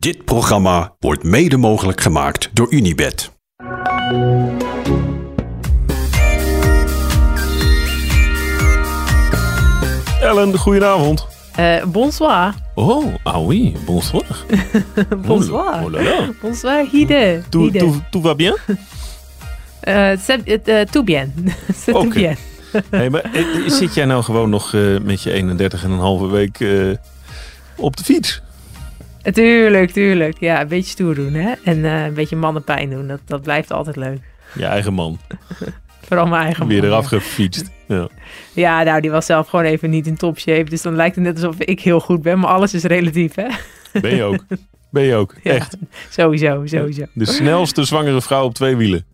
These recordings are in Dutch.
Dit programma wordt mede mogelijk gemaakt door Unibed. Ellen, goedenavond. Euh, bonsoir. Oh, ah oui, bonsoir. bonsoir. Oh là là. Bonsoir, Hide. Tout, Hide. tout, tout va bien? Euh, eh, tout bien. C'est tout Oké. bien. Hey, maar eh, zit jij nou gewoon nog eh, met je 31 en een halve week eh, op de fiets? Tuurlijk, tuurlijk. Ja, een beetje stoer doen, hè. En eh, een beetje mannenpijn doen. Dat, dat blijft altijd leuk. Je eigen man. Vooral mijn eigen Weer man, eraf ja. gefietst. Ja. Ja, nou, die was zelf gewoon even niet in topshape. Dus dan lijkt het net alsof ik heel goed ben. Maar alles is relatief, hè. Ben je ook. Ben je ook. Ja, Echt. Sowieso, sowieso. De snelste zwangere vrouw op twee wielen.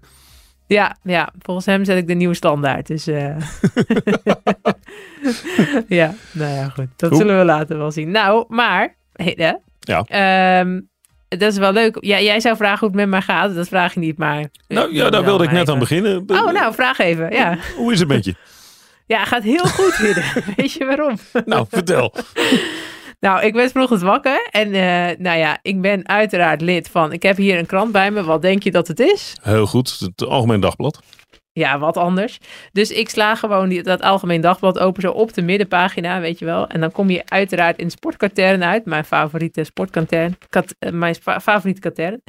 Ja, ja, volgens hem zet ik de nieuwe standaard. Dus eh, ja, nou ja, goed. Dat zullen we later wel zien. Nou, maar, Hidde, Ja. ehm, dat is wel leuk. Ja, jij zou vragen hoe het met mij gaat. Dat vraag je niet, maar... Nou ja, daar wilde ik net aan beginnen. Oh, nou, vraag even. Ja, Hoe is het met je? ja gaat heel goed, Hidde. Weet je waarom? Nou, vertel. Nou, ik werd vanochtend wakker. En eh, nou ja, ik ben uiteraard lid van... Ik heb hier een krant bij me. Wat denk je dat het is? Heel goed. Het Algemeen Dagblad. Ja, wat anders. Dus ik sla gewoon die, dat algemeen dagblad open zo op de middenpagina, weet je wel. En dan kom je uiteraard in sportkatern uit. Mijn favoriete sportkatern. Kat, eh, mijn fa- favoriete katern.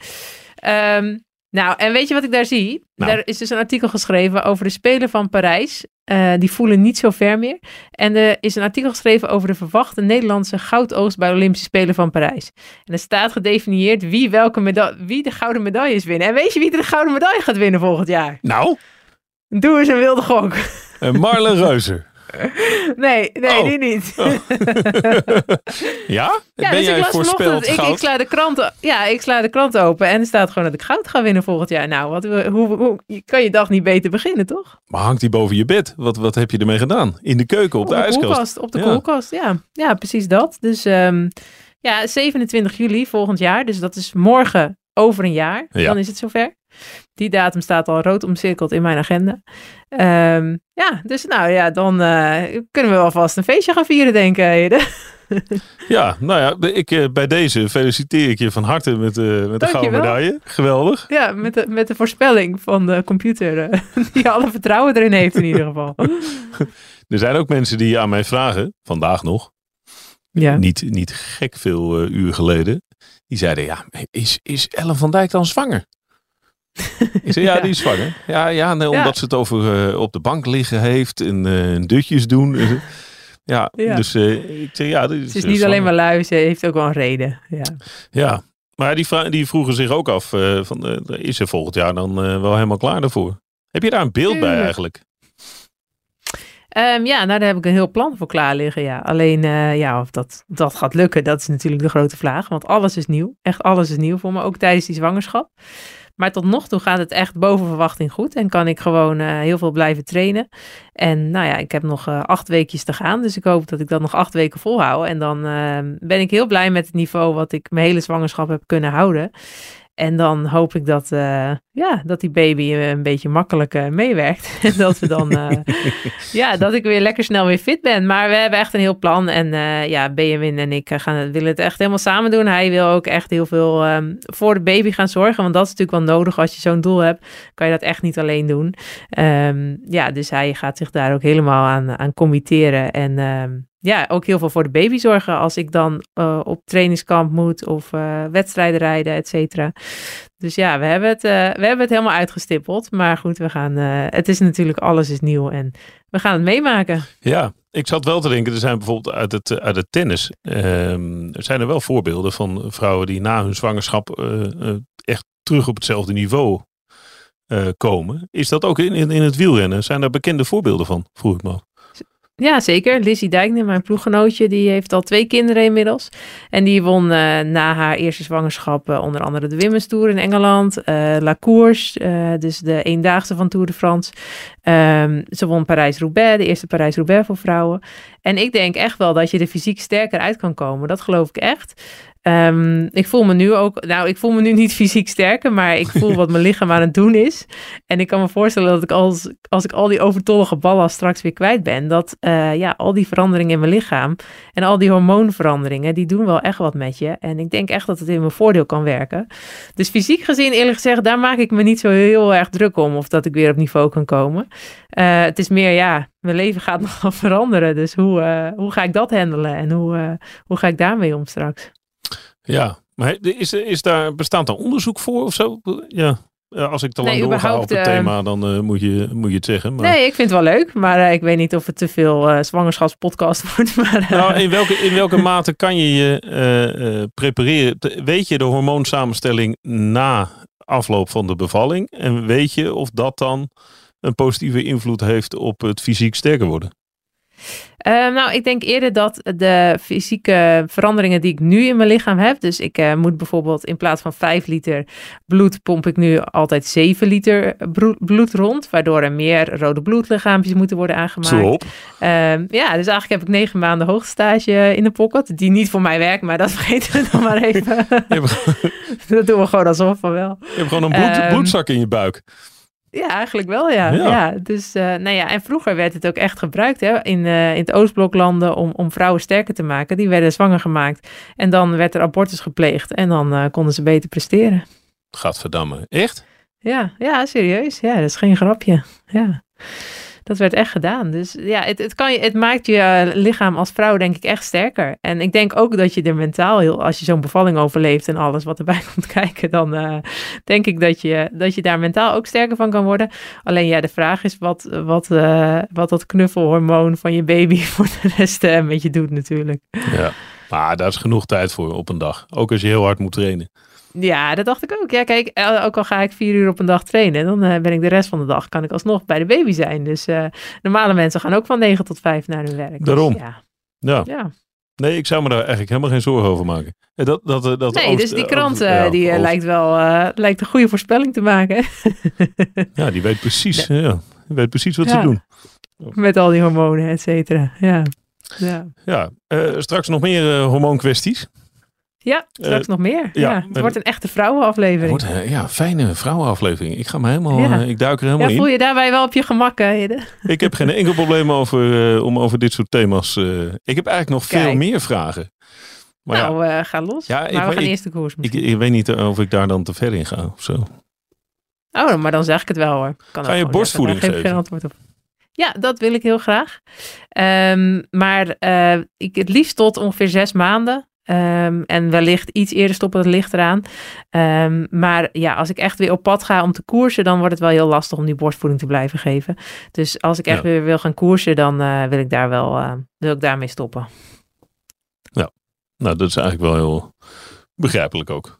Ehm, nou, en weet je wat ik daar zie? Nou. Daar is dus een artikel geschreven over de Spelen van Parijs. Eh, die voelen niet zo ver meer. En er is een artikel geschreven over de verwachte Nederlandse goudoogst bij de Olympische Spelen van Parijs. En er staat gedefinieerd wie, welke wie de gouden medailles winnen. En weet je wie er de gouden medaille gaat winnen volgend jaar? Nou, Doe eens een wilde gok. eh, Marlen Reuzer. Nee, nee, Oh. die niet. Ja? Ja, ben dus ik jij las voorspeld ik, ik, sla de krant, ja, ik sla de krant open en er staat gewoon dat ik goud ga winnen volgend jaar. Nou, wat, hoe, hoe, kan je dag niet beter beginnen, toch? Maar hangt die boven je bed? Wat, wat heb je ermee gedaan? In de keuken, op, de, ijskast? koelkast. Op de Ja. koelkast, ja. Ja, precies dat. Dus ehm, ja, 27 juli volgend jaar. Dus dat is morgen over een jaar. Ja. Dan is het zover. Die datum staat al rood omcirkeld in mijn agenda. Ehm, ja, dus nou ja, dan eh, kunnen we wel vast een feestje gaan vieren, denk ik. Ja, nou ja, ik, eh, bij deze feliciteer ik je van harte met, eh, met de gouden medaille. Geweldig. Ja, met de, met de voorspelling van de computer. die alle vertrouwen erin heeft in ieder geval. Er zijn ook mensen die aan mij vragen, vandaag nog, Ja. niet, niet gek veel uur geleden. Die zeiden, ja, is, is Ellen van Dijk dan zwanger? Ik zei, ja, Ja. die is zwanger. Ja, ja nee, Ja. omdat ze het over eh, op de bank liggen heeft en eh, dutjes doen. Ja, Ja. dus eh, ik zei, ja, die is, Ze is niet alleen maar lui, ze heeft ook wel een reden. Ja. Ja, maar die, die vroegen zich ook af, van, is ze volgend jaar dan wel helemaal klaar daarvoor? Heb je daar een beeld bij eigenlijk? Ehm, ja, nou daar heb ik een heel plan voor klaar liggen. Ja. Alleen ja, of dat, dat gaat lukken, dat is natuurlijk de grote vraag. Want alles is nieuw. Echt alles is nieuw voor me, ook tijdens die zwangerschap. Maar tot nog toe gaat het echt boven verwachting goed. En kan ik gewoon eh, heel veel blijven trainen. En nou ja, ik heb nog eh, acht weekjes te gaan. Dus ik hoop dat ik dat nog acht weken volhoud. En dan ehm, ben ik heel blij met het niveau wat ik mijn hele zwangerschap heb kunnen houden. En dan hoop ik dat, eh, ja, dat die baby een beetje makkelijk eh, meewerkt. En dat we dan, eh, ja, dat ik weer lekker snel weer fit ben. Maar we hebben echt een heel plan. En ja, Benjamin en ik gaan, willen het echt helemaal samen doen. Hij wil ook echt heel veel ehm, voor de baby gaan zorgen. Want dat is natuurlijk wel nodig. Als je zo'n doel hebt, kan je dat echt niet alleen doen. Ehm, ja, dus hij gaat zich daar ook helemaal aan, aan committeren. En ehm, ja, ook heel veel voor de baby zorgen. Als ik dan eh, op trainingskamp moet of eh, wedstrijden rijden, et cetera. Dus ja, we hebben, het, eh, we hebben het helemaal uitgestippeld. Maar goed, we gaan, het is natuurlijk, alles is nieuw en we gaan het meemaken. Ja, ik zat wel te denken, er zijn bijvoorbeeld uit het, uit het tennis, ehm, er zijn er wel voorbeelden van vrouwen die na hun zwangerschap echt terug op hetzelfde niveau komen. Is dat ook in, in, het wielrennen? Zijn daar bekende voorbeelden van, vroeg ik me. Ja, zeker. Lizzie Dijkner, mijn ploeggenootje, die heeft al twee kinderen inmiddels. En die won eh, na haar eerste zwangerschap eh, onder andere de Women's in Engeland. eh La Course, dus de eendaagse van Tour de France. Ehm, ze won Parijs-Roubaix, de eerste Parijs-Roubaix voor vrouwen. En ik denk echt wel dat je er fysiek sterker uit kan komen. Dat geloof ik echt. Ehm, ik voel me nu ook, nou, ik voel me nu niet fysiek sterker, maar ik voel wat mijn lichaam aan het doen is. En ik kan me voorstellen dat ik als, als ik al die overtollige ballen straks weer kwijt ben, dat uh, ja, al die veranderingen in mijn lichaam en al die hormoonveranderingen, die doen wel echt wat met je. En ik denk echt dat het in mijn voordeel kan werken. Dus fysiek gezien, eerlijk gezegd, daar maak ik me niet zo heel erg druk om of dat ik weer op niveau kan komen. Uh, het is meer, ja, mijn leven gaat nogal veranderen. Dus hoe, uh, hoe ga ik dat handelen en hoe, hoe ga ik daarmee om straks? Ja, maar is, is daar, bestaat daar onderzoek voor of zo? Ja. Als ik te lang nee, doorga op het thema, dan uh, moet, je, moet je het zeggen. Maar... Nee, ik vind het wel leuk. Maar ik weet niet of het te veel zwangerschapspodcast wordt. Maar, nou, in welke, in welke mate kan je je prepareren? Weet je de hormoonsamenstelling na afloop van de bevalling? En weet je of dat dan een positieve invloed heeft op het fysiek sterker worden? Uh, nou, ik denk eerder dat de fysieke veranderingen die ik nu in mijn lichaam heb. Dus ik uh, moet bijvoorbeeld in plaats van 5 liter bloed, pomp ik nu altijd 7 liter bloed rond. Waardoor er meer rode bloedlichaampjes moeten worden aangemaakt. Zo op. Uh, ja, dus eigenlijk heb ik 9 maanden hoogstage in de pocket. Die niet voor mij werkt, maar dat vergeten we dan maar even. dat doen we gewoon alsof van wel. Je hebt gewoon een bloed, ehm, bloedzak in je buik. Ja, eigenlijk wel, ja. ja. dus, uh, nou ja, en vroeger werd het ook echt gebruikt hè, in, uh, in het Oostbloklanden om, om vrouwen sterker te maken. Die werden zwanger gemaakt en dan werd er abortus gepleegd en dan uh, konden ze beter presteren. Gadverdamme, echt? Ja, ja, serieus. Ja, dat is geen grapje. Ja dat werd echt gedaan. Dus ja, het, het, kan het maakt je eh, lichaam als vrouw denk ik echt sterker. En ik denk ook dat je er mentaal heel, als je zo'n bevalling overleeft en alles wat erbij komt kijken, dan uh, denk ik dat je, dat je daar mentaal ook sterker van kan worden. Alleen ja, de vraag is wat, wat, uh, wat dat knuffelhormoon van je baby voor de rest met je doet natuurlijk. Ja, maar daar is genoeg tijd voor op een dag. Ook als je heel hard moet trainen. Ja, dat dacht ik ook. Ja, kijk, eh, ook al ga ik vier uur op een dag trainen, dan uh, ben ik de rest van de dag, kan ik alsnog bij de baby zijn. Dus uh, normale mensen gaan ook van 9 tot 5 naar hun werk. Daarom. Dus, ja. ja. ja. Nee, ik zou me daar eigenlijk helemaal geen zorgen over maken. Dat, dat, dat nee, dus die krant ja, die lijkt wel lijkt een goede voorspelling te maken. ja, die weet precies, ja. die weet precies wat ze doen. Met al die hormonen, et cetera. Ja. Ja, ja straks nog meer hormoonkwesties. Ja, straks uh, nog meer. Ja, het wordt een echte vrouwenaflevering. Wordt, uh, ja, fijne vrouwenaflevering. Ik ga me helemaal, ja. uh, ik duik er helemaal ja, in. Voel je daarbij wel op je gemak, hè, Ik heb geen enkel probleem over, om over dit soort thema's. ik heb eigenlijk nog Kijk. veel meer vragen. Maar nou, ga los. Ja, maar ik, we gaan ik, eerst de koers ik, ik, weet niet of ik daar dan te ver in ga of zo. Oh, maar dan zeg ik het wel hoor. Kan ga je borstvoeding geven? geen antwoord op. Ja, dat wil ik heel graag. Um, maar ik het liefst tot ongeveer zes maanden. Um, en wellicht iets eerder stoppen het licht eraan. Um, maar ja, als ik echt weer op pad ga om te koersen, dan wordt het wel heel lastig om die borstvoeding te blijven geven. Dus als ik echt ja. weer wil gaan koersen, dan uh, wil ik daar wel uh, wil ik daarmee stoppen. Ja, nou dat is eigenlijk wel heel begrijpelijk ook.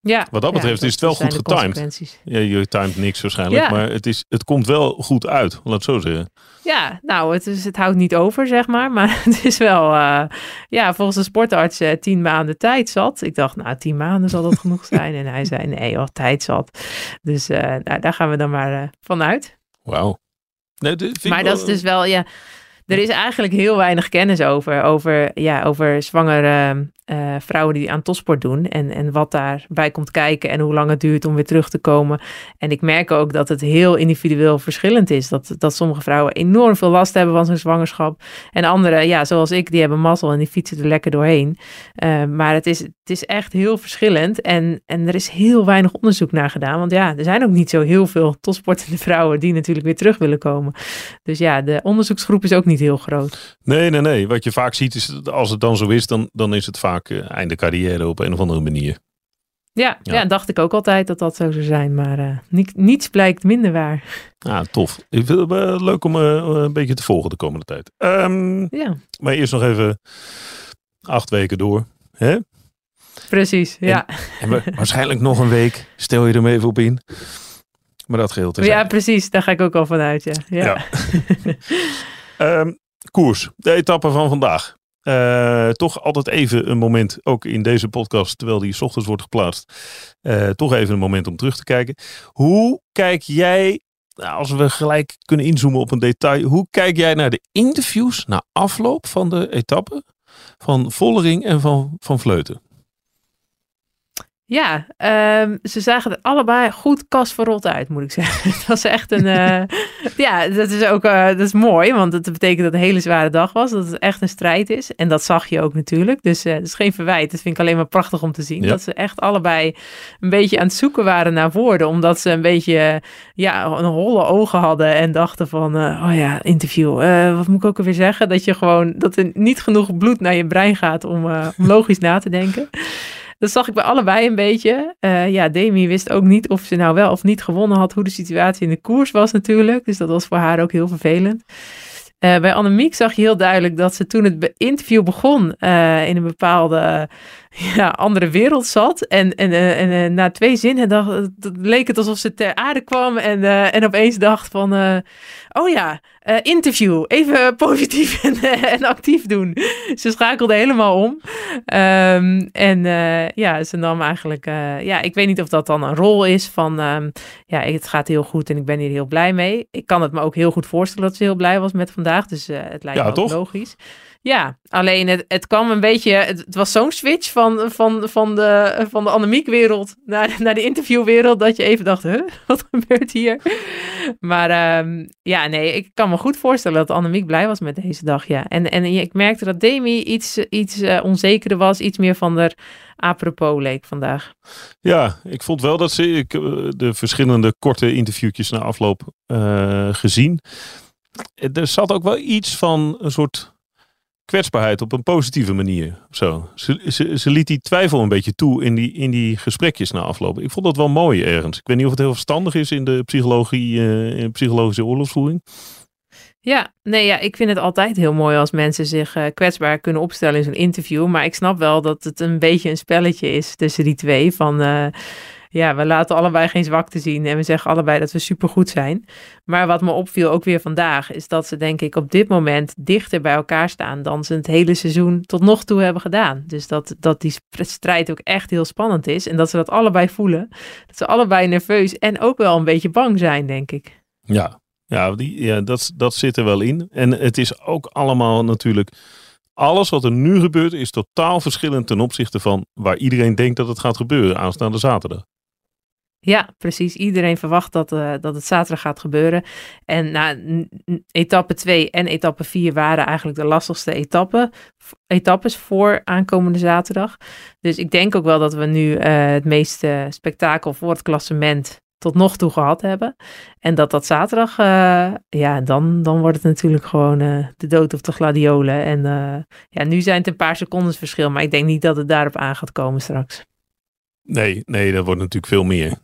Ja, Wat dat betreft ja, is het wel goed getimed. Ja, je timed niks waarschijnlijk, ja. maar het, is, het komt wel goed uit, laat het zo zeggen. Ja, nou, het, is, het houdt niet over, zeg maar. Maar het is wel, uh, ja, volgens de sportarts uh, tien maanden tijd zat. Ik dacht, nou, tien maanden zal dat genoeg zijn. En hij zei, nee, joh, tijd zat. Dus uh, nou, daar gaan we dan maar vanuit. Wauw. Nee, maar dat is dus wel, ja... Er is eigenlijk heel weinig kennis over, over, ja, over zwangere uh, vrouwen die aan topsport doen. En, en wat daarbij komt kijken en hoe lang het duurt om weer terug te komen. En ik merk ook dat het heel individueel verschillend is. Dat, dat sommige vrouwen enorm veel last hebben van zijn zwangerschap. En andere, ja, zoals ik, die hebben mazzel en die fietsen er lekker doorheen. Uh, maar het is, het is echt heel verschillend. En, en er is heel weinig onderzoek naar gedaan. Want ja, er zijn ook niet zo heel veel topsportende vrouwen die natuurlijk weer terug willen komen. Dus ja, de onderzoeksgroep is ook niet heel groot. Nee, nee, nee. Wat je vaak ziet is, als het dan zo is, dan, dan is het vaak einde carrière op een of andere manier. Ja, ja. ja, dacht ik ook altijd dat dat zo zou zijn, maar uh, niet, niets blijkt minder waar. Ja, tof. Ik vind het uh, leuk om een beetje te volgen de komende tijd. Um, ja. Maar eerst nog even acht weken door. Hè? Precies, ja. En, en waarschijnlijk nog een week. Stel je er maar even op in. Maar dat geheel te Ja, precies. Daar ga ik ook al vanuit, ja. ja. ja. um, koers. De etappe van vandaag. Uh, toch altijd even een moment, ook in deze podcast, terwijl die s ochtends wordt geplaatst, uh, toch even een moment om terug te kijken. Hoe kijk jij, nou, als we gelijk kunnen inzoomen op een detail, hoe kijk jij naar de interviews na afloop van de etappe van Vollering en van, van Vleuten? Ja, ehm, ze zagen er allebei goed kast uit, moet ik zeggen. Het was echt een. Uh, ja, dat is ook uh, dat is mooi, want het betekent dat het een hele zware dag was. Dat het echt een strijd is. En dat zag je ook natuurlijk. Dus uh, dat is geen verwijt. Dat vind ik alleen maar prachtig om te zien. Dat ze echt allebei een beetje aan het zoeken waren naar woorden. Omdat ze een beetje ja, een holle ogen hadden en dachten van: oh ja, interview. wat moet ik ook alweer zeggen? Dat je gewoon dat er niet genoeg bloed naar je brein gaat om, om logisch na te denken. Dat zag ik bij allebei een beetje. Uh, ja, Demi wist ook niet of ze nou wel of niet gewonnen had, hoe de situatie in de koers was natuurlijk. Dus dat was voor haar ook heel vervelend. Uh, bij Annemiek zag je heel duidelijk dat ze toen het interview begon uh, in een bepaalde ja, andere wereld zat. En, en, en na twee zinnen dacht, leek het alsof ze ter aarde kwam en, en opeens dacht van, oh ja, uh, interview. Even positief en, en, actief doen. Ze schakelde helemaal om. Um, en ja, ze nam eigenlijk... ja, ik weet niet of dat dan een rol is van... Um, ja, het gaat heel goed en ik ben hier heel blij mee. Ik kan het me ook heel goed voorstellen dat ze heel blij was met vandaag. Dus het lijkt ja, me ook logisch. Ja, alleen het, het kwam een beetje. Het, was zo'n switch van, van, van de, van de Annemiek-wereld naar, naar de interviewwereld. Dat je even dacht: huh, wat gebeurt hier? Maar um, ja, nee, ik kan me goed voorstellen dat Annemiek blij was met deze dag. Ja. En, en ik merkte dat Demi iets, iets uh, onzekerder was, iets meer van de apropos leek vandaag. Ja, ik vond wel dat ze ik, eh, de verschillende korte interviewtjes na afloop uh, gezien. Er zat ook wel iets van een soort kwetsbaarheid op een positieve manier. Zo. Ze, liet die twijfel een beetje toe in die, in die gesprekjes na aflopen. Ik vond dat wel mooi ergens. Ik weet niet of het heel verstandig is in de psychologie, uh, in psychologische oorlogsvoering. Ja, nee, ja, ik vind het altijd heel mooi als mensen zich uh, kwetsbaar kunnen opstellen in zo'n interview. Maar ik snap wel dat het een beetje een spelletje is tussen die twee. Van uh, ja, we laten allebei geen zwakte zien en we zeggen allebei dat we supergoed zijn. Maar wat me opviel ook weer vandaag, is dat ze denk ik op dit moment dichter bij elkaar staan dan ze het hele seizoen tot nog toe hebben gedaan. Dus dat, dat die strijd ook echt heel spannend is en dat ze dat allebei voelen. Dat ze allebei nerveus en ook wel een beetje bang zijn, denk ik. Ja, ja, die, ja dat, dat zit er wel in. En het is ook allemaal natuurlijk alles wat er nu gebeurt is totaal verschillend ten opzichte van waar iedereen denkt dat het gaat gebeuren aanstaande zaterdag. Ja, precies. Iedereen verwacht dat, uh, dat het zaterdag gaat gebeuren. En nou, etappe 2 en etappe 4 waren eigenlijk de lastigste etappen, etappes voor aankomende zaterdag. Dus ik denk ook wel dat we nu uh, het meeste spektakel voor het klassement tot nog toe gehad hebben. En dat dat zaterdag, uh, ja, dan, dan wordt het natuurlijk gewoon de dood of de gladiolen. En ja, nu zijn het een paar seconden verschil, maar ik denk niet dat het daarop aan gaat komen straks. Nee, nee, dat wordt natuurlijk veel meer.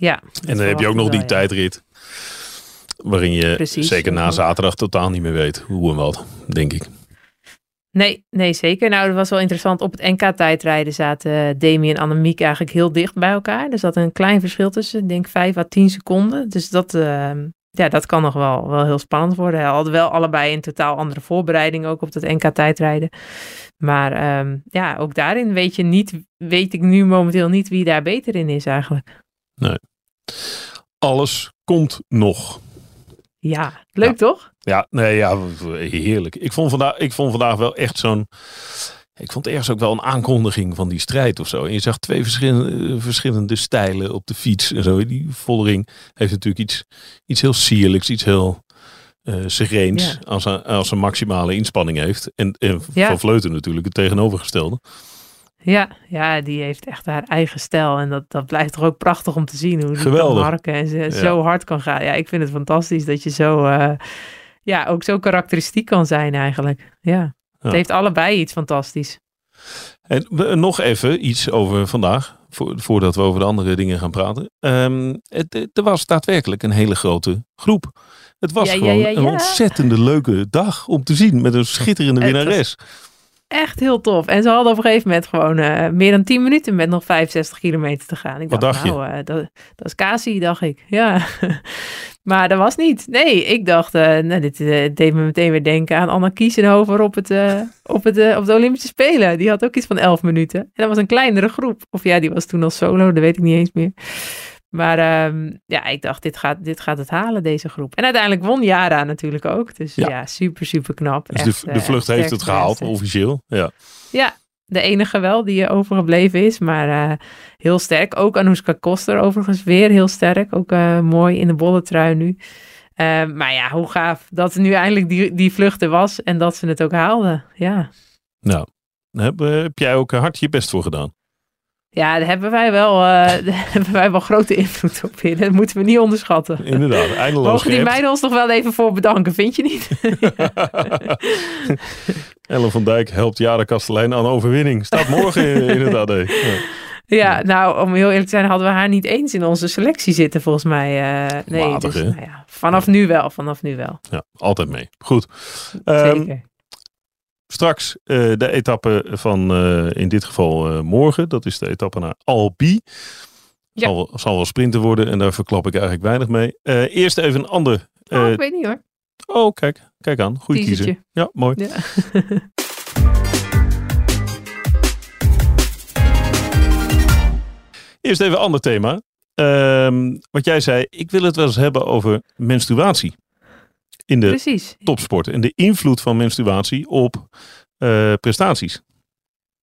Ja. En dan heb je ook nog die tijdrit. Waarin je zeker na zaterdag totaal niet meer weet hoe en wat, denk ik. Nee, nee, zeker. Nou, dat was wel interessant. Op het NK-tijdrijden zaten Demi en Annemiek eigenlijk heel dicht bij elkaar. Er zat een klein verschil tussen, ik denk 5 à 10 seconden. Dus dat, uh, ja, dat kan nog wel, wel heel spannend worden. Hij hadden wel allebei een totaal andere voorbereiding ook op het NK-tijdrijden. Maar um, ja, ook daarin weet je niet, weet ik nu momenteel niet wie daar beter in is eigenlijk. Nee. Alles komt nog. Ja, leuk toch? Ja, nee, ja, heerlijk. Ik vond vandaag, ik vond vandaag wel echt zo'n. Ik vond ergens ook wel een aankondiging van die strijd of zo. En je zag twee verschillende, verschillende stijlen op de fiets en zo. Die Vollering heeft natuurlijk iets, iets heel sierlijks, iets heel uh, sereens als, een, als een maximale inspanning heeft. En, en Van Vleuten natuurlijk het tegenovergestelde. Ja, ja, die heeft echt haar eigen stijl. En dat, dat blijft toch ook prachtig om te zien. Hoe ze kan marken en ze zo hard kan gaan. Ja, ik vind het fantastisch dat je zo, uh, ja, ook zo karakteristiek kan zijn eigenlijk. Ja, het heeft allebei iets fantastisch. En nog even iets over vandaag, voordat we over de andere dingen gaan praten. Um, het, er was daadwerkelijk een hele grote groep. Het was gewoon een ontzettende leuke dag om te zien met een schitterende winnares echt heel tof. En ze hadden op een gegeven moment gewoon uh, meer dan 10 minuten met nog 65 kilometer te gaan. Ik Wat dacht, nou, uh, dat, dat, is Cassie, dacht ik. Ja. maar dat was niet. Nee, ik dacht, uh, nou, dit deed me meteen weer denken aan Anna Kiesenhover op, het, op, het, op de Olympische Spelen. Die had ook iets van 11 minuten. En dat was een kleinere groep. Of ja, die was toen al solo, dat weet ik niet eens meer. Maar um, ja, ik dacht, dit gaat, dit gaat het halen, deze groep. En uiteindelijk won Jara natuurlijk ook. Dus ja, super, super knap. Dus de, de, vlucht heeft het gehaald, officieel. Ja. ja, de enige wel die overgebleven is. Maar heel sterk. Ook Anoushka Koster overigens weer heel sterk. Ook mooi in de bolle trui nu. maar ja, hoe gaaf dat nu eindelijk die, die vlucht er was en dat ze het ook haalden. Ja. Nou, heb, heb jij ook hard je best voor gedaan? Ja, daar hebben wij wel, uh, daar hebben wij wel grote invloed op in. Dat moeten we niet onderschatten. Inderdaad, eindeloos Mogen die meiden ons nog wel even voor bedanken, vind je niet? Ellen van Dijk helpt Jade Kastelein aan overwinning. Staat morgen inderdaad. Ja. ja. nou, om heel eerlijk te zijn, hadden we haar niet eens in onze selectie zitten, volgens mij. Uh, nee, dus, nou ja, vanaf nu wel, vanaf nu wel. Ja, altijd mee. Goed. Zeker. Um, Straks uh, de etappe van uh, in dit geval uh, morgen. Dat is de etappe naar Albi. Ja. Zal, zal wel sprinten worden en daar verklap ik eigenlijk weinig mee. eerst even een ander. Oh, ik weet niet hoor. Oh, kijk. Kijk aan. Goeie kiezer. Ja, mooi. Ja. eerst even een ander thema. Ehm, wat jij zei, ik wil het wel eens hebben over menstruatie in de Precies. topsport. En de invloed van menstruatie op uh, prestaties.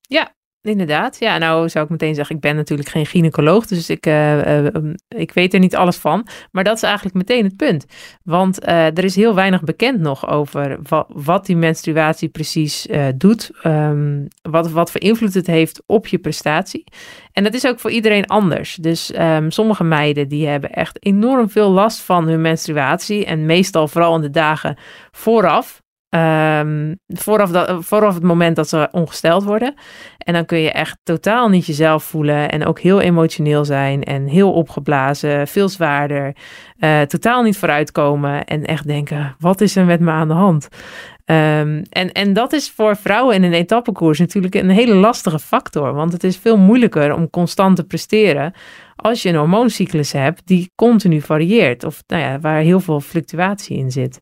Ja, Inderdaad, ja, nou zou ik meteen zeggen, ik ben natuurlijk geen gynaecoloog, dus ik, uh, uh, ik weet er niet alles van. Maar dat is eigenlijk meteen het punt. Want uh, er is heel weinig bekend nog over wat, wat die menstruatie precies doet, um, wat, wat voor invloed het heeft op je prestatie. En dat is ook voor iedereen anders. Dus um, sommige meiden die hebben echt enorm veel last van hun menstruatie en meestal vooral in de dagen vooraf. Um, vooraf, dat, vooraf het moment dat ze ongesteld worden. En dan kun je echt totaal niet jezelf voelen. En ook heel emotioneel zijn. En heel opgeblazen. Veel zwaarder. Uh, totaal niet vooruitkomen. En echt denken: wat is er met me aan de hand? Um, en, en dat is voor vrouwen in een etappekoers natuurlijk een hele lastige factor. Want het is veel moeilijker om constant te presteren. Als je een hormooncyclus hebt die continu varieert. Of nou ja, waar heel veel fluctuatie in zit.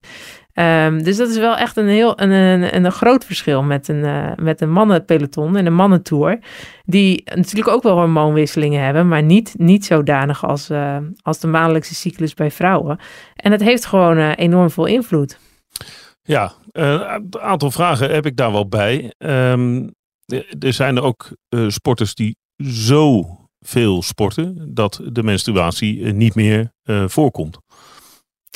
Um, dus dat is wel echt een heel een, een, een groot verschil met een, uh, met een mannenpeloton en een mannentour. Die natuurlijk ook wel hormoonwisselingen hebben, maar niet, niet zodanig als, uh, als de maandelijkse cyclus bij vrouwen. En het heeft gewoon uh, enorm veel invloed. Ja, een aantal vragen heb ik daar wel bij. Um, er zijn ook sporters die zo veel sporten dat de menstruatie niet meer voorkomt.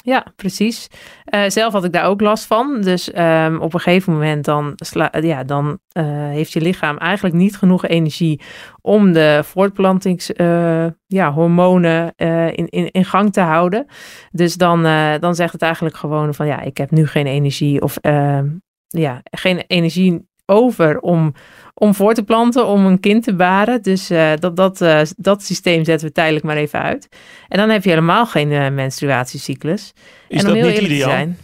Ja, precies. Uh, zelf had ik daar ook last van. Dus um, op een gegeven moment dan, ja, dan uh, heeft je lichaam eigenlijk niet genoeg energie om de voortplantingshormonen uh, ja, hormonen, in, in, in gang te houden. Dus dan, dan zegt het eigenlijk gewoon van ja, ik heb nu geen energie of ehm, ja, geen energie over om, om voor te planten, om een kind te baren. Dus uh, dat, dat, uh, dat systeem zetten we tijdelijk maar even uit. En dan heb je helemaal geen uh, menstruatiecyclus. Is en om dat heel niet ideaal? Te zijn,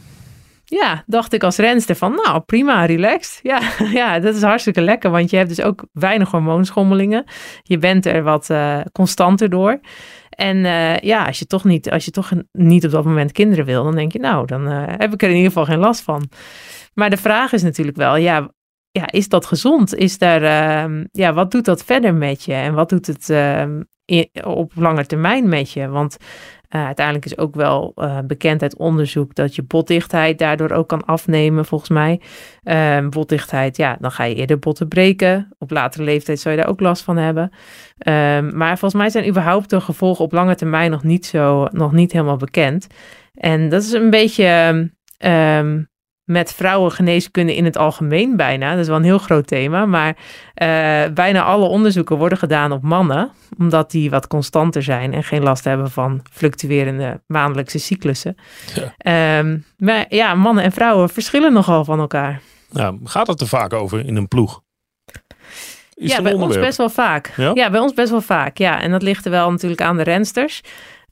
ja, dacht ik als renster van, nou prima, relaxed. Ja, ja, dat is hartstikke lekker, want je hebt dus ook weinig hormoonschommelingen. Je bent er wat constanter door. En ja, als je, toch niet, als je toch niet op dat moment kinderen wil, dan denk je, nou, dan heb ik er in ieder geval geen last van. Maar de vraag is natuurlijk wel, ja, ja, is dat gezond? Is daar, uh, ja, wat doet dat verder met je? En wat doet het in, op lange termijn met je? Want uh, uiteindelijk is ook wel uh, bekend uit onderzoek dat je botdichtheid daardoor ook kan afnemen, volgens mij. Uh, botdichtheid, ja, dan ga je eerder botten breken. Op latere leeftijd zou je daar ook last van hebben. Ehm, maar volgens mij zijn überhaupt de gevolgen op lange termijn nog niet zo, nog niet helemaal bekend. En dat is een beetje met vrouwengeneeskunde in het algemeen bijna. Dat is wel een heel groot thema. Maar uh, bijna alle onderzoeken worden gedaan op mannen. Omdat die wat constanter zijn en geen last hebben van fluctuerende maandelijkse cyclussen. Ja. Um, maar ja, mannen en vrouwen verschillen nogal van elkaar. Nou, gaat het er vaak over in een ploeg? Is ja, bij ons best wel vaak. Ja? ja? bij ons best wel vaak. Ja, en dat ligt er wel natuurlijk aan de rensters.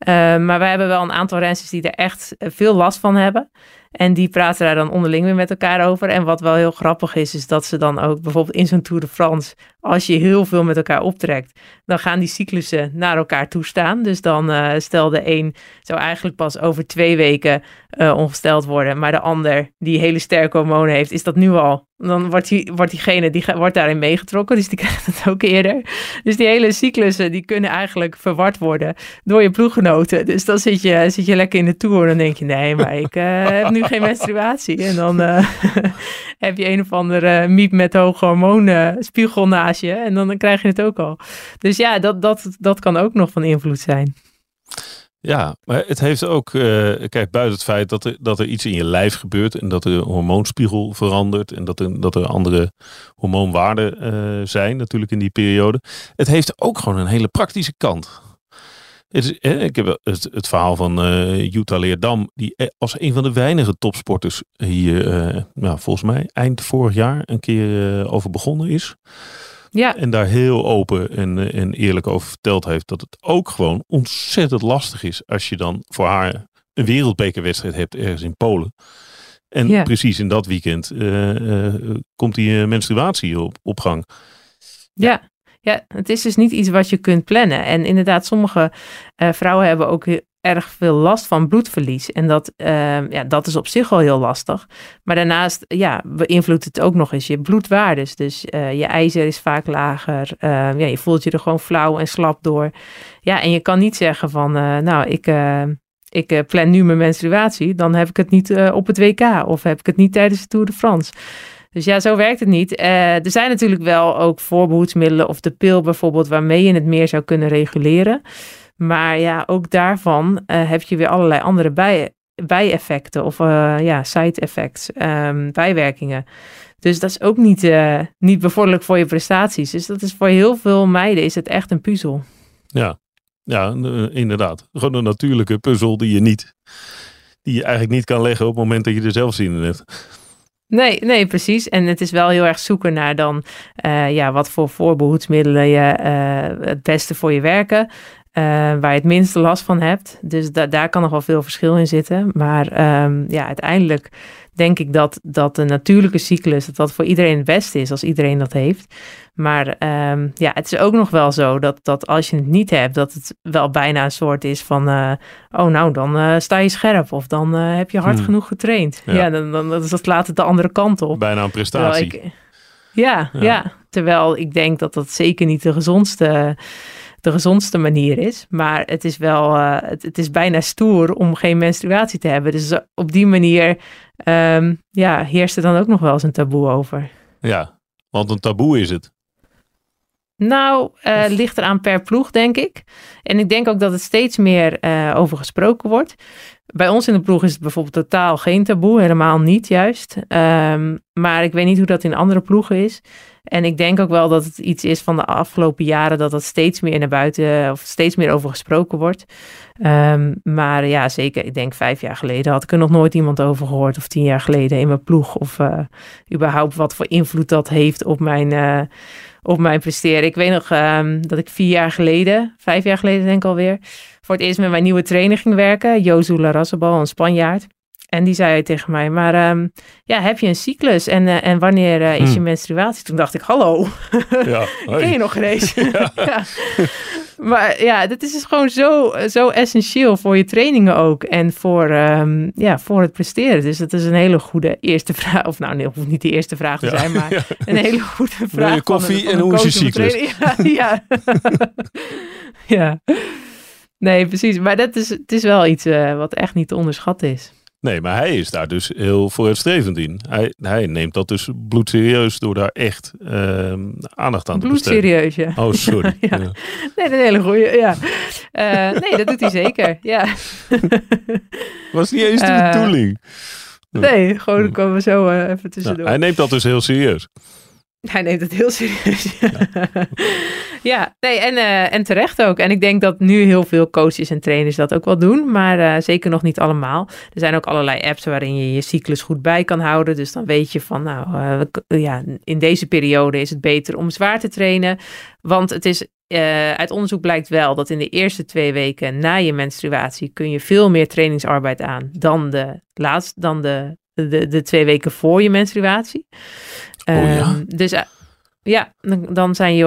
Uh, maar wij hebben wel een aantal rensters die er echt veel last van hebben. En die praten daar dan onderling weer met elkaar over. En wat wel heel grappig is, is dat ze dan ook bijvoorbeeld in zo'n Tour de France, als je heel veel met elkaar optrekt, dan gaan die cyclussen naar elkaar toestaan. Dus dan uh, stel de een zou eigenlijk pas over twee weken uh, ongesteld worden, maar de ander die hele sterke hormonen heeft, is dat nu al. Dan wordt, die, wordt diegene die wordt daarin meegetrokken, dus die krijgt het ook eerder. Dus die hele cyclussen die kunnen eigenlijk verward worden door je ploeggenoten. Dus dan zit je, zit je lekker in de Tour en dan denk je, nee, maar ik uh, heb nu geen menstruatie. En dan uh, heb je een of andere miep met hoge hormoonspiegel naast je. En dan, dan krijg je het ook al. Dus ja, dat, dat, dat kan ook nog van invloed zijn. Ja, maar het heeft ook, kijk, buiten het feit dat er, dat er iets in je lijf gebeurt en dat de hormoonspiegel verandert en dat er, dat er andere hormoonwaarden zijn natuurlijk in die periode. Het heeft ook gewoon een hele praktische kant. Het is, ik heb het, het verhaal van uh, Jutta Leerdam, die als een van de weinige topsporters hier, nou, volgens mij eind vorig jaar een keer over begonnen is. Ja. En daar heel open en, en eerlijk over verteld heeft dat het ook gewoon ontzettend lastig is als je dan voor haar een wereldbekerwedstrijd hebt ergens in Polen. En ja. precies in dat weekend komt die menstruatie op, op gang. Ja. Ja, het is dus niet iets wat je kunt plannen. En inderdaad, sommige uh, vrouwen hebben ook erg veel last van bloedverlies. En dat, uh, ja, dat is op zich al heel lastig. Maar daarnaast ja, beïnvloedt het ook nog eens je bloedwaardes. Dus uh, je ijzer is vaak lager. Uh, ja, je voelt je er gewoon flauw en slap door. Ja, en je kan niet zeggen van, eh, nou, ik, ik plan nu mijn menstruatie. Dan heb ik het niet op het WK of heb ik het niet tijdens de Tour de France. Dus ja, zo werkt het niet. er zijn natuurlijk wel ook voorbehoedsmiddelen of de pil bijvoorbeeld waarmee je het meer zou kunnen reguleren. Maar ja, ook daarvan uh, heb je weer allerlei andere bij, bijeffecten of uh, ja, side effects, um, bijwerkingen. Dus dat is ook niet, niet bevorderlijk voor je prestaties. Dus dat is voor heel veel meiden is het echt een puzzel. Ja, ja inderdaad. Gewoon een natuurlijke puzzel die je niet, die je eigenlijk niet kan leggen op het moment dat je er zelf zin in hebt. Nee, nee, precies. En het is wel heel erg zoeken naar dan uh, ja, wat voor voorbehoedsmiddelen je uh, het beste voor je werken. Uh, waar je het minste last van hebt. Dus da daar kan nog wel veel verschil in zitten. Maar um, ja, uiteindelijk denk ik dat, dat de natuurlijke cyclus, dat dat voor iedereen het beste is als iedereen dat heeft. Maar um, ja, het is ook nog wel zo dat, dat als je het niet hebt, dat het wel bijna een soort is van, uh, oh nou, dan uh, sta je scherp of dan heb je hard hmm. genoeg getraind. Ja, ja dan, dan dat, dat laat het de andere kant op. Bijna een prestatie. Ik, ja, ja, ja, terwijl ik denk dat dat zeker niet de gezondste de gezondste manier is. Maar het is wel, uh, het, het, is bijna stoer om geen menstruatie te hebben. Dus op die manier um, ja, heerst er dan ook nog wel eens een taboe over. Ja, want een taboe is het. Nou, uh, ligt eraan per ploeg, denk ik. En ik denk ook dat het steeds meer uh, over gesproken wordt. Bij ons in de ploeg is het bijvoorbeeld totaal geen taboe, helemaal niet juist. Um, maar ik weet niet hoe dat in andere ploegen is. En ik denk ook wel dat het iets is van de afgelopen jaren dat dat steeds meer naar buiten of steeds meer over gesproken wordt. Um, maar ja, zeker, ik denk vijf jaar geleden had ik er nog nooit iemand over gehoord. Of tien jaar geleden in mijn ploeg. Of uh, überhaupt wat voor invloed dat heeft op mijn, uh, op mijn presteren. Ik weet nog um, dat ik vier jaar geleden, vijf jaar geleden denk ik alweer, voor het eerst met mijn nieuwe trainer ging werken. Josu Larrassebal, een Spanjaard. En die zei tegen mij, maar um, ja, heb je een cyclus en, uh, en wanneer uh, is hmm. je menstruatie? Toen dacht ik, hallo, ja, ken je nog geen eens? ja. ja. Maar ja, dat is dus gewoon zo, zo essentieel voor je trainingen ook en voor, um, ja, voor het presteren. Dus dat is een hele goede eerste vraag. Of nou, nee, hoeft niet de eerste vraag te zijn, maar een hele goede vraag. Wil je koffie en hoe is je cyclus? Ja, ja. ja. Nee, precies. Maar dat is, het is wel iets uh, wat echt niet te onderschatten is. Nee, maar hij is daar dus heel vooruitstrevend in. Hij, hij neemt dat dus bloedserieus door daar echt uh, aandacht aan te besteden. Bloedserieus, ja. Oh, sorry. ja. Ja. Nee, een hele goeie, ja. Uh, nee, dat doet hij zeker, ja. Was niet eens de uh, bedoeling. Nee, gewoon komen we zo uh, even tussendoor. Nou, hij neemt dat dus heel serieus. Hij neemt het heel serieus. Ja, ja nee, en, uh, en terecht ook. En ik denk dat nu heel veel coaches en trainers dat ook wel doen, maar uh, zeker nog niet allemaal. Er zijn ook allerlei apps waarin je je cyclus goed bij kan houden. Dus dan weet je van, nou uh, ja, in deze periode is het beter om zwaar te trainen. Want het is uit onderzoek blijkt wel dat in de eerste twee weken na je menstruatie kun je veel meer trainingsarbeid aan dan de laatste, dan de, de, de twee weken voor je menstruatie. Oh, ja? Um, dus uh, ja, dan zijn je,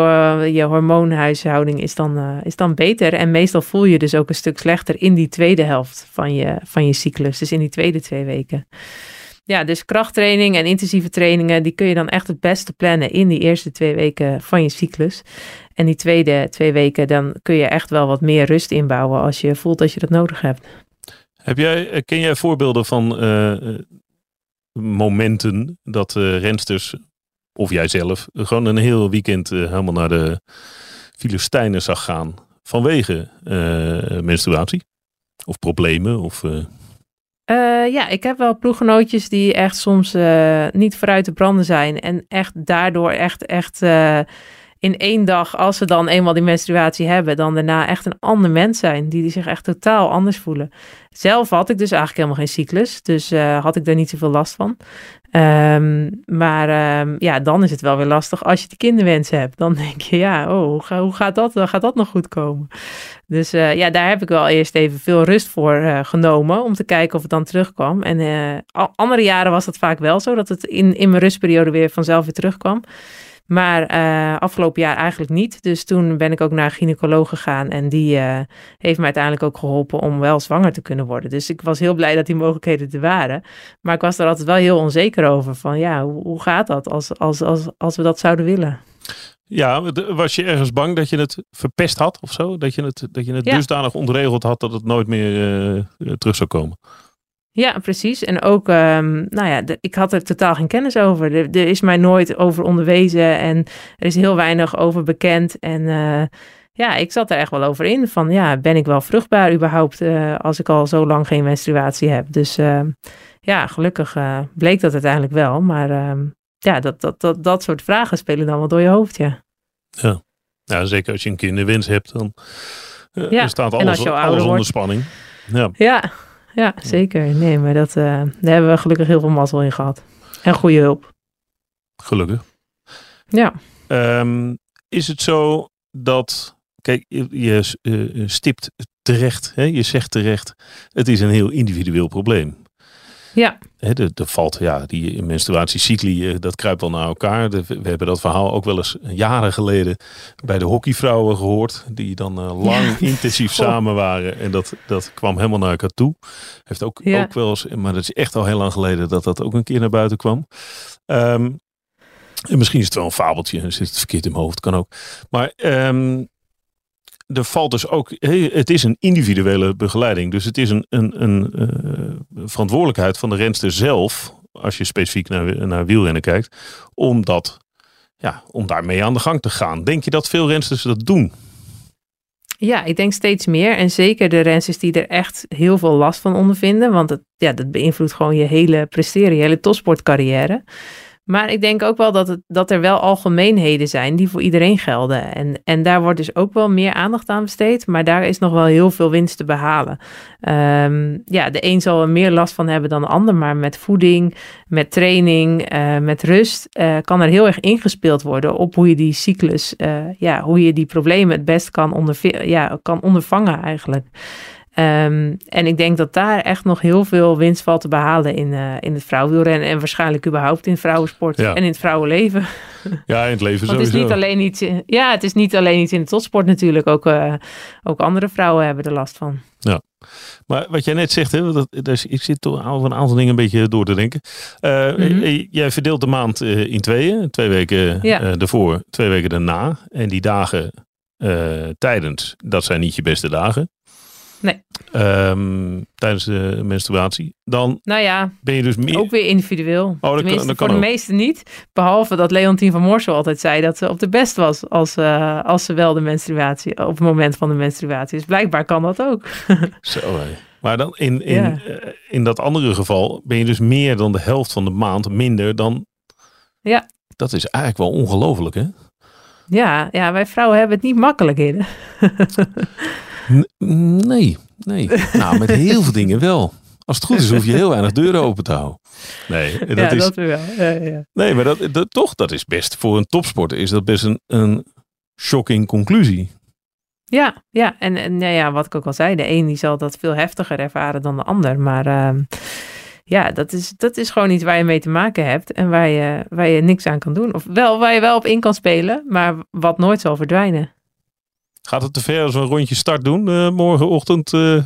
je hormoonhuishouding is dan, uh, is dan beter. En meestal voel je dus ook een stuk slechter in die tweede helft van je, van je cyclus. Dus in die tweede twee weken. Ja, dus krachttraining en intensieve trainingen, die kun je dan echt het beste plannen in die eerste twee weken van je cyclus. En die tweede twee weken, dan kun je echt wel wat meer rust inbouwen als je voelt dat je dat nodig hebt. Heb jij, eh, ken jij voorbeelden van eh, eh, momenten dat uh, rensters, of jij zelf, gewoon een heel weekend helemaal naar de Filistijnen zag gaan vanwege menstruatie? Of problemen? Of, ja, ik heb wel ploeggenootjes die echt soms niet vooruit te branden zijn. En echt daardoor echt, echt in één dag, als ze dan eenmaal die menstruatie hebben, dan daarna echt een ander mens zijn. Die, die zich echt totaal anders voelen. Zelf had ik dus eigenlijk helemaal geen cyclus. Dus uh, had ik daar niet zoveel last van. Um, maar um, ja, dan is het wel weer lastig als je die kinderwensen hebt. Dan denk je, ja, oh, hoe, ga, hoe gaat, dat, gaat dat nog goed komen? Dus uh, ja, daar heb ik wel eerst even veel rust voor uh, genomen. Om te kijken of het dan terugkwam. En andere jaren was dat vaak wel zo. Dat het in, in mijn rustperiode weer vanzelf weer terugkwam. Maar uh, afgelopen jaar eigenlijk niet. Dus toen ben ik ook naar een gynaecoloog gegaan. En die uh, heeft me uiteindelijk ook geholpen om wel zwanger te kunnen worden. Dus ik was heel blij dat die mogelijkheden er waren. Maar ik was er altijd wel heel onzeker over. Van ja, hoe, hoe gaat dat als, als, als, als we dat zouden willen? Ja, was je ergens bang dat je het verpest had of zo? Dat je het, dat je het ja. dusdanig ontregeld had dat het nooit meer uh, terug zou komen? Ja, precies. En ook, um, nou ja, de, ik had er totaal geen kennis over. Er, er, is mij nooit over onderwezen en er is heel weinig over bekend. En uh, ja, ik zat er echt wel over in. Van ja, ben ik wel vruchtbaar überhaupt uh, als ik al zo lang geen menstruatie heb? Dus uh, ja, gelukkig bleek dat uiteindelijk wel. Maar ehm, ja, dat, dat, dat, dat soort vragen spelen dan wel door je hoofd, ja. Ja, ja zeker als je een kinderwens hebt, dan ja. staat alles, alles onder spanning. Ja. ja, ja, zeker. Nee, maar dat, uh, daar hebben we gelukkig heel veel mazzel in gehad. En goede hulp. Gelukkig. Ja. Um, is het zo dat, kijk, je, je uh, stipt terecht, hè? je zegt terecht, het is een heel individueel probleem. Ja. He, er, valt, ja, die menstruatiecycli, eh, dat kruipt wel naar elkaar. we hebben dat verhaal ook wel eens jaren geleden bij de hockeyvrouwen gehoord. Die dan uh, lang intensief samen waren. En dat, dat kwam helemaal naar elkaar toe. Heeft ook, ja. ook wel eens, maar dat is echt al heel lang geleden dat dat ook een keer naar buiten kwam. Um, en misschien is het wel een fabeltje, en zit het verkeerd in mijn hoofd, kan ook. Maar um, er valt dus ook, het is een individuele begeleiding. Dus het is een, een, een uh, verantwoordelijkheid van de renster zelf, als je specifiek naar, naar wielrennen kijkt, om, dat, ja, om daarmee aan de gang te gaan. Denk je dat veel rensters dat doen? Ja, ik denk steeds meer. En zeker de rensters die er echt heel veel last van ondervinden. Want het, ja, dat beïnvloedt gewoon je hele presteren, je hele topsportcarrière. Maar ik denk ook wel dat, het, dat er wel algemeenheden zijn die voor iedereen gelden. En, en daar wordt dus ook wel meer aandacht aan besteed. Maar daar is nog wel heel veel winst te behalen. Um, ja, de een zal er meer last van hebben dan de ander. Maar met voeding, met training, uh, met rust uh, kan er heel erg ingespeeld worden op hoe je die cyclus, uh, ja, hoe je die problemen het best kan, ja, kan ondervangen eigenlijk. Um, en ik denk dat daar echt nog heel veel winst valt te behalen in, uh, in het vrouwenwielrennen. En waarschijnlijk überhaupt in vrouwensport en in het vrouwenleven. Ja, in het leven Want het is niet alleen iets, ja, het is niet alleen iets in de topsport natuurlijk. Ook, uh, ook andere vrouwen hebben er last van. Ja. Maar wat jij net zegt, hè, dat, dus ik zit toch over een aantal dingen een beetje door te denken. Uh, mm -hmm. Jij verdeelt de maand in tweeën. Twee weken ja. ervoor, twee weken daarna. En die dagen tijdens, dat zijn niet je beste dagen. Nee. Um, tijdens de menstruatie. Dan nou ja, ben je dus meer... ook weer individueel. Oh, dat kan, dat kan voor de meesten niet. Behalve dat Leontien van Moorsel altijd zei dat ze op de best was als, uh, als ze wel de menstruatie, op het moment van de menstruatie. Dus blijkbaar kan dat ook. Zo. Maar dan in, in, ja. uh, in dat andere geval ben je dus meer dan de helft van de maand minder dan... Ja. Dat is eigenlijk wel ongelooflijk hè? Ja, ja, wij vrouwen hebben het niet makkelijk in. Nee, nee. Nou, met heel veel dingen wel. Als het goed is, hoef je heel weinig deuren open te houden. Nee, dat ja, is. dat wel. Ja, ja. Nee, maar dat, dat, toch, dat is best voor een topsporter is dat best een, een shocking conclusie. Ja, ja. En, en nou ja, wat ik ook al zei, de een die zal dat veel heftiger ervaren dan de ander. Maar uh, ja, dat is, dat is gewoon iets waar je mee te maken hebt en waar je, waar je niks aan kan doen. Of wel, waar je wel op in kan spelen, maar wat nooit zal verdwijnen. Gaat het te ver als we een rondje start doen uh, morgenochtend? Uh,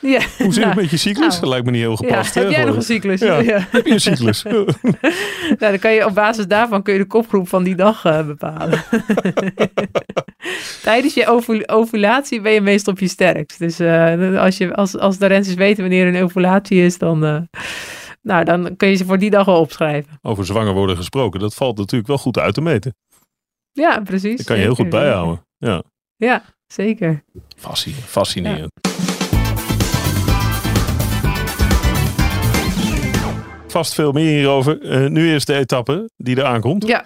ja, hoe zit het met je cyclus? Nou, dat lijkt me niet heel gepast. Ja, hè, heb jij nog een cyclus? Ja, ja. heb je een cyclus? nou, dan kan je op basis daarvan kun je de kopgroep van die dag uh, bepalen. Tijdens je ovul ovulatie ben je meestal op je sterkst. Dus als, je, als, als de rensers weten wanneer een ovulatie is, dan... Nou, dan kun je ze voor die dag wel opschrijven. Over zwanger worden gesproken, dat valt natuurlijk wel goed uit te meten. Ja, precies. Dat kan je heel goed bijhouden. Ja, ja zeker. fascinerend. Vast veel meer hierover. Uh, nu is de etappe die er aankomt. Ja.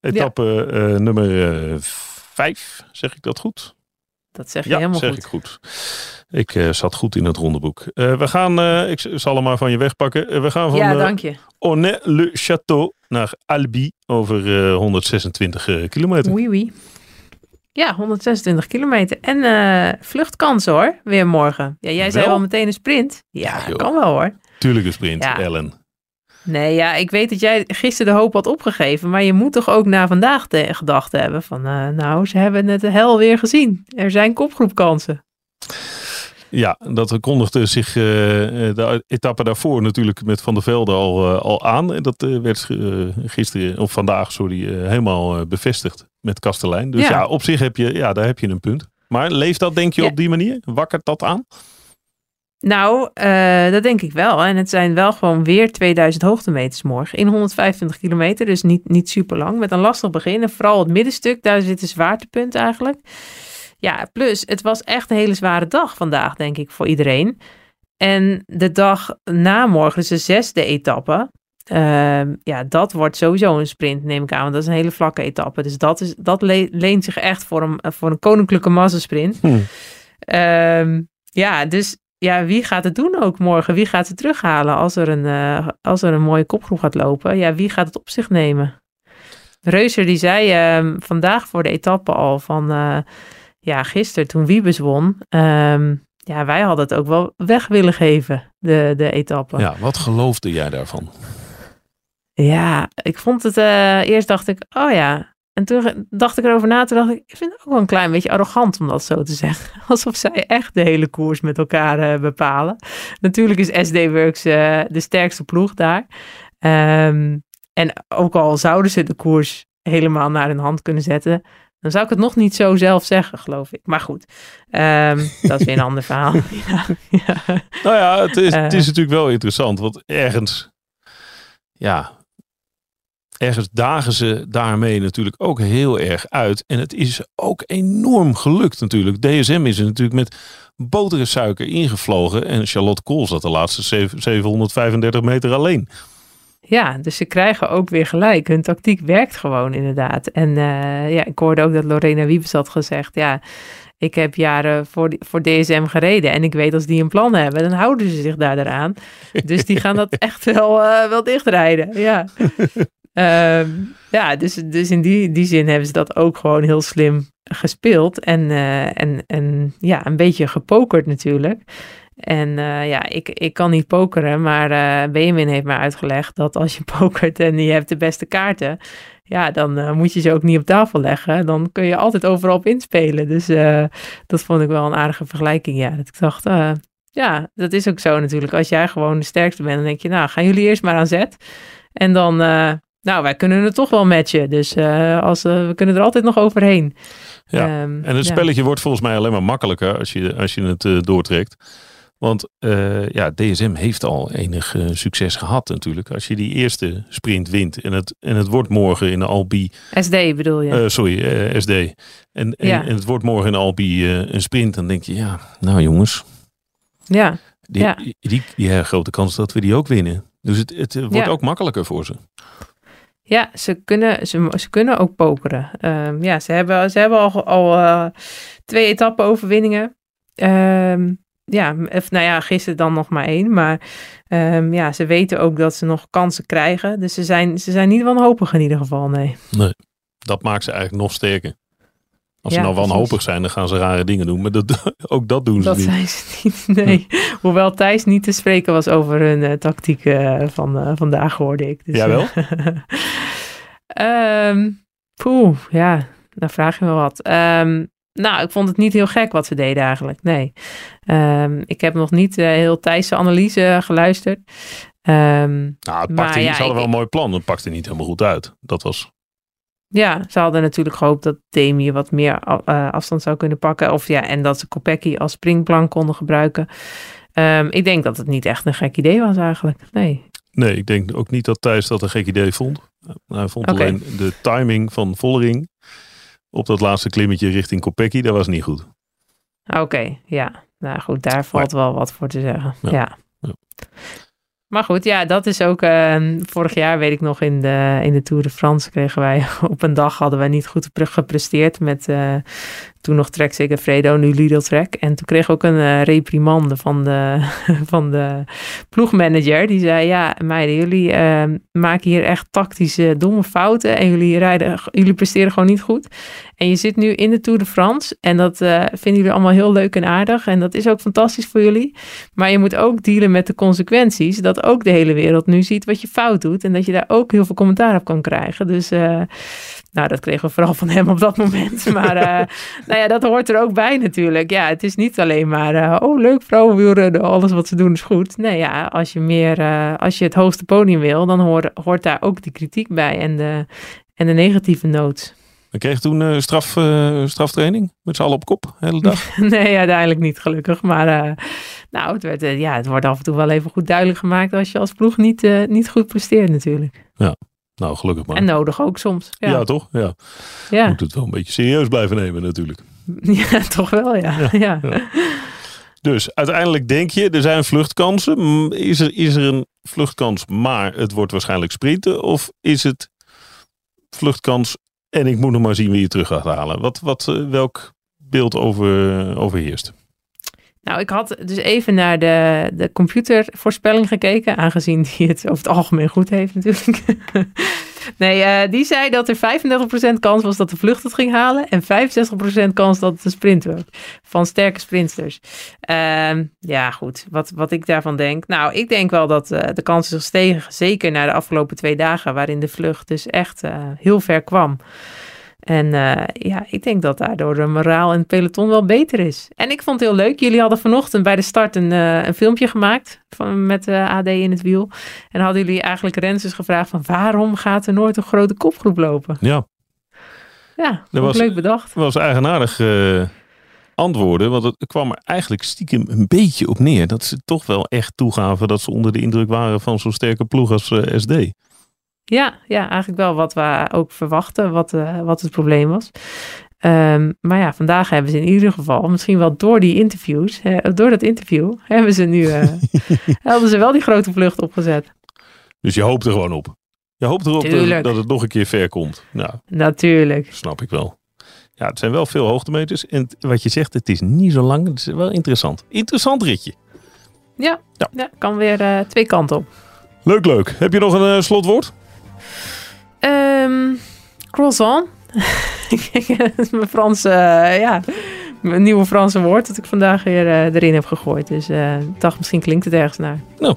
Etappe ja. Uh, nummer 5, zeg ik dat goed? Dat zeg je ja, helemaal zeg goed. ik goed. Ik uh, zat goed in het rondeboek. Uh, we gaan, uh, ik zal hem maar van je wegpakken. we gaan van ja, dank je. Onnet-le-Château naar Albi over 126 kilometer. Oui, oui. Ja, 126 kilometer. En vluchtkansen hoor, weer morgen. Ja, jij zei al meteen een sprint. Ja, joh. kan wel hoor. Tuurlijk een sprint, Ja. Ellen. Nee, ja, ik weet dat jij gisteren de hoop had opgegeven. Maar je moet toch ook na vandaag de gedachte hebben van... eh, nou, ze hebben het de hel weer gezien. Er zijn kopgroepkansen. Ja, dat kondigde zich eh, de etappe daarvoor natuurlijk met Van der Velde al, eh, al aan. En dat eh, werd gisteren, of vandaag, sorry, helemaal bevestigd met Kastelein. Dus ja. Ja. op zich heb je, ja, daar heb je een punt. Maar leeft dat denk je Ja. op die manier? Wakkert dat aan? Nou, dat denk ik wel. En het zijn wel gewoon weer 2000 hoogtemeters morgen. In 125 kilometer, dus niet, niet super lang. Met een lastig begin. En vooral het middenstuk, daar zit een zwaartepunt eigenlijk. Ja, plus het was echt een hele zware dag vandaag, denk ik, voor iedereen. En de dag na morgen, dus de zesde etappe. ehm, ja, dat wordt sowieso een sprint, neem ik aan. Want dat is een hele vlakke etappe. Dus dat, is, dat le- leent zich echt voor een, voor een koninklijke massasprint. Hm. Ehm, ja, dus ja, wie gaat het doen ook morgen? Wie gaat het terughalen als er een, eh, als er een mooie kopgroep gaat lopen? Ja, wie gaat het op zich nemen? Reuser die zei ehm, vandaag voor de etappe al van... ja, gisteren toen Wiebes won... ehm, ja, wij hadden het ook wel weg willen geven, de, de etappe. Ja, wat geloofde jij daarvan? Ja, ik vond het... eh, eerst dacht ik, oh ja... En toen dacht ik erover na, toen dacht ik, ik vind het ook wel een klein beetje arrogant om dat zo te zeggen. Alsof zij echt de hele koers met elkaar eh, bepalen. Natuurlijk is SD Works eh, de sterkste ploeg daar. Ehm, en ook al zouden ze de koers helemaal naar hun hand kunnen zetten, dan zou ik het nog niet zo zelf zeggen, geloof ik. Maar goed, ehm, dat is weer een ander verhaal. ja, ja. Nou ja, het is, het is Eh. natuurlijk wel interessant. Want ergens, ja, ergens dagen ze daarmee natuurlijk ook heel erg uit. En het is ook enorm gelukt natuurlijk. DSM is er natuurlijk met boter en suiker ingevlogen. En Charlotte Kool zat de laatste zeven- 735 meter alleen. Ja, dus ze krijgen ook weer gelijk. Hun tactiek werkt gewoon inderdaad. En eh, ja, ik hoorde ook dat Lorena Wiebes had gezegd, ja, ik heb jaren voor, voor DSM gereden en ik weet als die een plan hebben, dan houden ze zich daar eraan. Dus die gaan dat echt wel, eh, wel dichtrijden, ja. Ehm, ja, dus, dus in die, die zin hebben ze dat ook gewoon heel slim gespeeld en, eh, en, en ja, een beetje gepokerd natuurlijk. En eh, ja, ik, ik kan niet pokeren, maar eh Benjamin heeft mij uitgelegd dat als je pokert en je hebt de beste kaarten, ja, dan eh, moet je ze ook niet op tafel leggen. Dan kun je altijd overal op inspelen. Dus dat vond ik wel een aardige vergelijking. Ja, dat ik dacht, ja, dat is ook zo natuurlijk. Als jij gewoon de sterkste bent, dan denk je, nou, gaan jullie eerst maar aan zet. En dan, nou, wij kunnen het toch wel matchen. Dus als, we kunnen er altijd nog overheen. Ja, Ehm, En het ja. spelletje wordt volgens mij alleen maar makkelijker als je, als je het doortrekt. Want eh, ja, DSM heeft al enig eh, succes gehad natuurlijk. Als je die eerste sprint wint en het, en het wordt morgen in de Albi, SD bedoel je? eh, sorry, SD. En, en, Ja. en het wordt morgen in de Albi een sprint. Dan denk je, ja, nou jongens, ja. die, Ja. die, die, grote kans dat we die ook winnen. Dus het, het wordt Ja. ook makkelijker voor ze. Ja, ze kunnen, ze, ze kunnen ook pokeren. Ehm, ja, ze hebben, ze hebben al, al twee etappe overwinningen. Ehm, ja, of, nou ja, gisteren dan nog maar één. Maar ehm, ja, ze weten ook dat ze nog kansen krijgen. Dus ze zijn, ze zijn niet wanhopig in ieder geval, nee. Dat maakt ze eigenlijk nog sterker. Als Ja, ze nou wanhopig precies. zijn, dan gaan ze rare dingen doen. Maar dat, ook dat doen ze Dat niet. zijn ze niet, nee. Hoewel Thijs niet te spreken was over hun eh, tactiek eh, van eh, vandaag, hoorde ik. Dus, Jawel? Ehm poeh, ja, dan vraag je me wat. Ehm, nou, ik vond het niet heel gek wat ze deden eigenlijk. Nee. Ehm, ik heb nog niet uh, heel Thijs' analyse geluisterd. Um, nou, het pakte, ja, ze hadden wel een mooi plan. Het pakte niet helemaal goed uit. Dat was... Ja, ze hadden natuurlijk gehoopt dat Demi wat meer uh, afstand zou kunnen pakken. Of ja, en dat ze Kopecky als springplank konden gebruiken. Um, ik denk dat het niet echt een gek idee was eigenlijk. Nee. Nee, ik denk ook niet dat Thijs dat een gek idee vond. Hij vond okay. alleen de timing van Vollering op dat laatste klimmetje richting Kopecky, dat was niet goed. Oké, ja. Nou goed, daar valt wel wat voor te zeggen. Ja. ja. Maar goed, ja, dat is ook. Uh, vorig jaar weet ik nog in de, in de Tour de France kregen wij op een dag hadden wij niet goed gepresteerd met uh, toen nog Trek Fredo, nu Lidl Trek. En toen kreeg ik ook een uh, reprimande van de, van de ploegmanager. Die zei, ja meiden, jullie maken hier echt tactische domme fouten en jullie, rijden, jullie presteren gewoon niet goed. En je zit nu in de Tour de France en dat uh, vinden jullie allemaal heel leuk en aardig. En dat is ook fantastisch voor jullie. Maar je moet ook dealen met de consequenties. Dat ook de hele wereld nu ziet wat je fout doet. En dat je daar ook heel veel commentaar op kan krijgen. Dus uh, nou, dat kregen we vooral van hem op dat moment. Maar nou ja, dat hoort er ook bij natuurlijk. Ja, het is niet alleen maar, oh leuk vrouwenwielrennen, alles wat ze doen is goed. Nee ja, als je meer, als je het hoogste podium wil, dan hoort, hoort daar ook die kritiek bij en de, en de negatieve noot. We kregen toen uh, straf, uh, straftraining met z'n allen op kop, de hele dag. nee, uiteindelijk niet gelukkig. Maar uh, nou, het, werd, ja, het wordt af en toe wel even goed duidelijk gemaakt als je als ploeg niet, niet goed presteert natuurlijk. Ja, nou gelukkig maar. En nodig ook soms. Ja, ja toch? Ja. ja. Moet het wel een beetje serieus blijven nemen natuurlijk. Ja, toch wel ja. ja. ja. Dus uiteindelijk denk je, er zijn vluchtkansen. Is er, is er een vluchtkans, maar het wordt waarschijnlijk sprinten? Of is het vluchtkans en ik moet nog maar zien wie je terug gaat halen. Wat, wat, eh, welk beeld over, overheerst? Nou, ik had dus even naar de, de computervoorspelling gekeken, aangezien die het over het algemeen goed heeft natuurlijk. nee, uh, die zei dat er 35% kans was dat de vlucht het ging halen en 65% kans dat het een sprint werd van sterke sprinters. Uh, ja, goed, wat, wat ik daarvan denk. Nou, ik denk wel dat uh, de kans is gestegen, zeker na de afgelopen twee dagen, waarin de vlucht dus echt uh, heel ver kwam. En uh, ja, ik denk dat daardoor de moraal in het peloton wel beter is. En ik vond het heel leuk. Jullie hadden vanochtend bij de start een, uh, een filmpje gemaakt van, met uh, AD in het wiel. En hadden jullie eigenlijk Renses gevraagd van waarom gaat er nooit een grote kopgroep lopen? Ja. Ja, dat was leuk bedacht. Dat was eigenaardig antwoorden. Want het kwam er eigenlijk stiekem een beetje op neer. Dat ze toch wel echt toegaven dat ze onder de indruk waren van zo'n sterke ploeg als SD. Ja, ja, eigenlijk wel wat we ook verwachten, wat, uh, wat het probleem was. Um, maar ja, vandaag hebben ze in ieder geval, misschien wel door die interviews, door dat interview, hebben ze nu, uh, hebben ze wel die grote vlucht opgezet. Dus je hoopt er gewoon op. Je hoopt erop dat, dat, het nog een keer ver komt. Nou, Natuurlijk. Snap ik wel. Ja, het zijn wel veel hoogtemeters. En wat je zegt, het is niet zo lang. Het is wel interessant. Interessant ritje. Ja, ja. ja kan weer uh, twee kanten op. Leuk, leuk. Heb je nog een slotwoord? Um, croissant. mijn Franse, uh, ja, mijn nieuwe Franse woord dat ik vandaag weer uh, erin heb gegooid. Dus uh, ik dacht, misschien klinkt het ergens naar. Nou,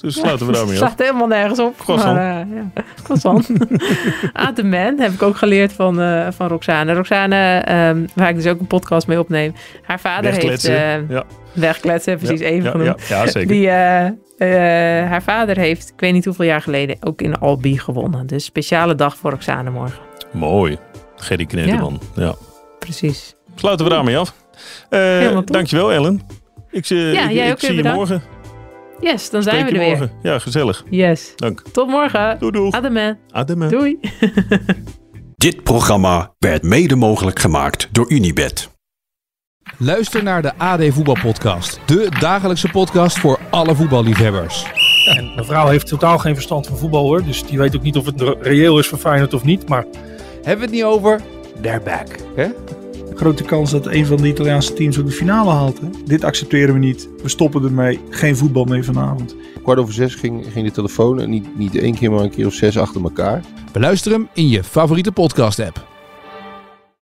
dus sluiten we daarmee af. Het slaat helemaal nergens op. Croissant. Maar, ja. Croissant. Atemen heb ik ook geleerd van, van Roxane. Roxane, um, waar ik dus ook een podcast mee opneem. Haar vader heeft... ja. Wegkletsen, precies, ja, even ja, genoemd. Ja, zeker. Die, uh, haar vader heeft, ik weet niet hoeveel jaar geleden, ook in Albi gewonnen. Dus speciale dag voor Roxane morgen. Mooi. Gerry Knedeman. Ja. Precies. Sluiten we daarmee af. Uh, dankjewel Ellen. Ik, uh, ja, ik, ik zie je morgen. Yes, dan zijn we er morgen. weer. Ja, gezellig. Yes. Dank. Tot morgen. Doei doei. Ademe. Ademe. Doei. Dit programma werd mede mogelijk gemaakt door Unibed. Luister naar de AD Voetbalpodcast. De dagelijkse podcast voor alle voetballiefhebbers. En mijn vrouw heeft totaal geen verstand van voetbal hoor. Dus die weet ook niet of het reëel is voor Feyenoord of niet. Maar... Hebben we het niet over? They're back. Hè? Grote kans dat een van de Italiaanse teams ook de finale haalt. Hè? Dit accepteren we niet. We stoppen ermee. Geen voetbal meer vanavond. Kwart over zes ging, ging de telefoon. En niet, niet één keer, maar een keer of zes achter elkaar. Beluister hem in je favoriete podcast app.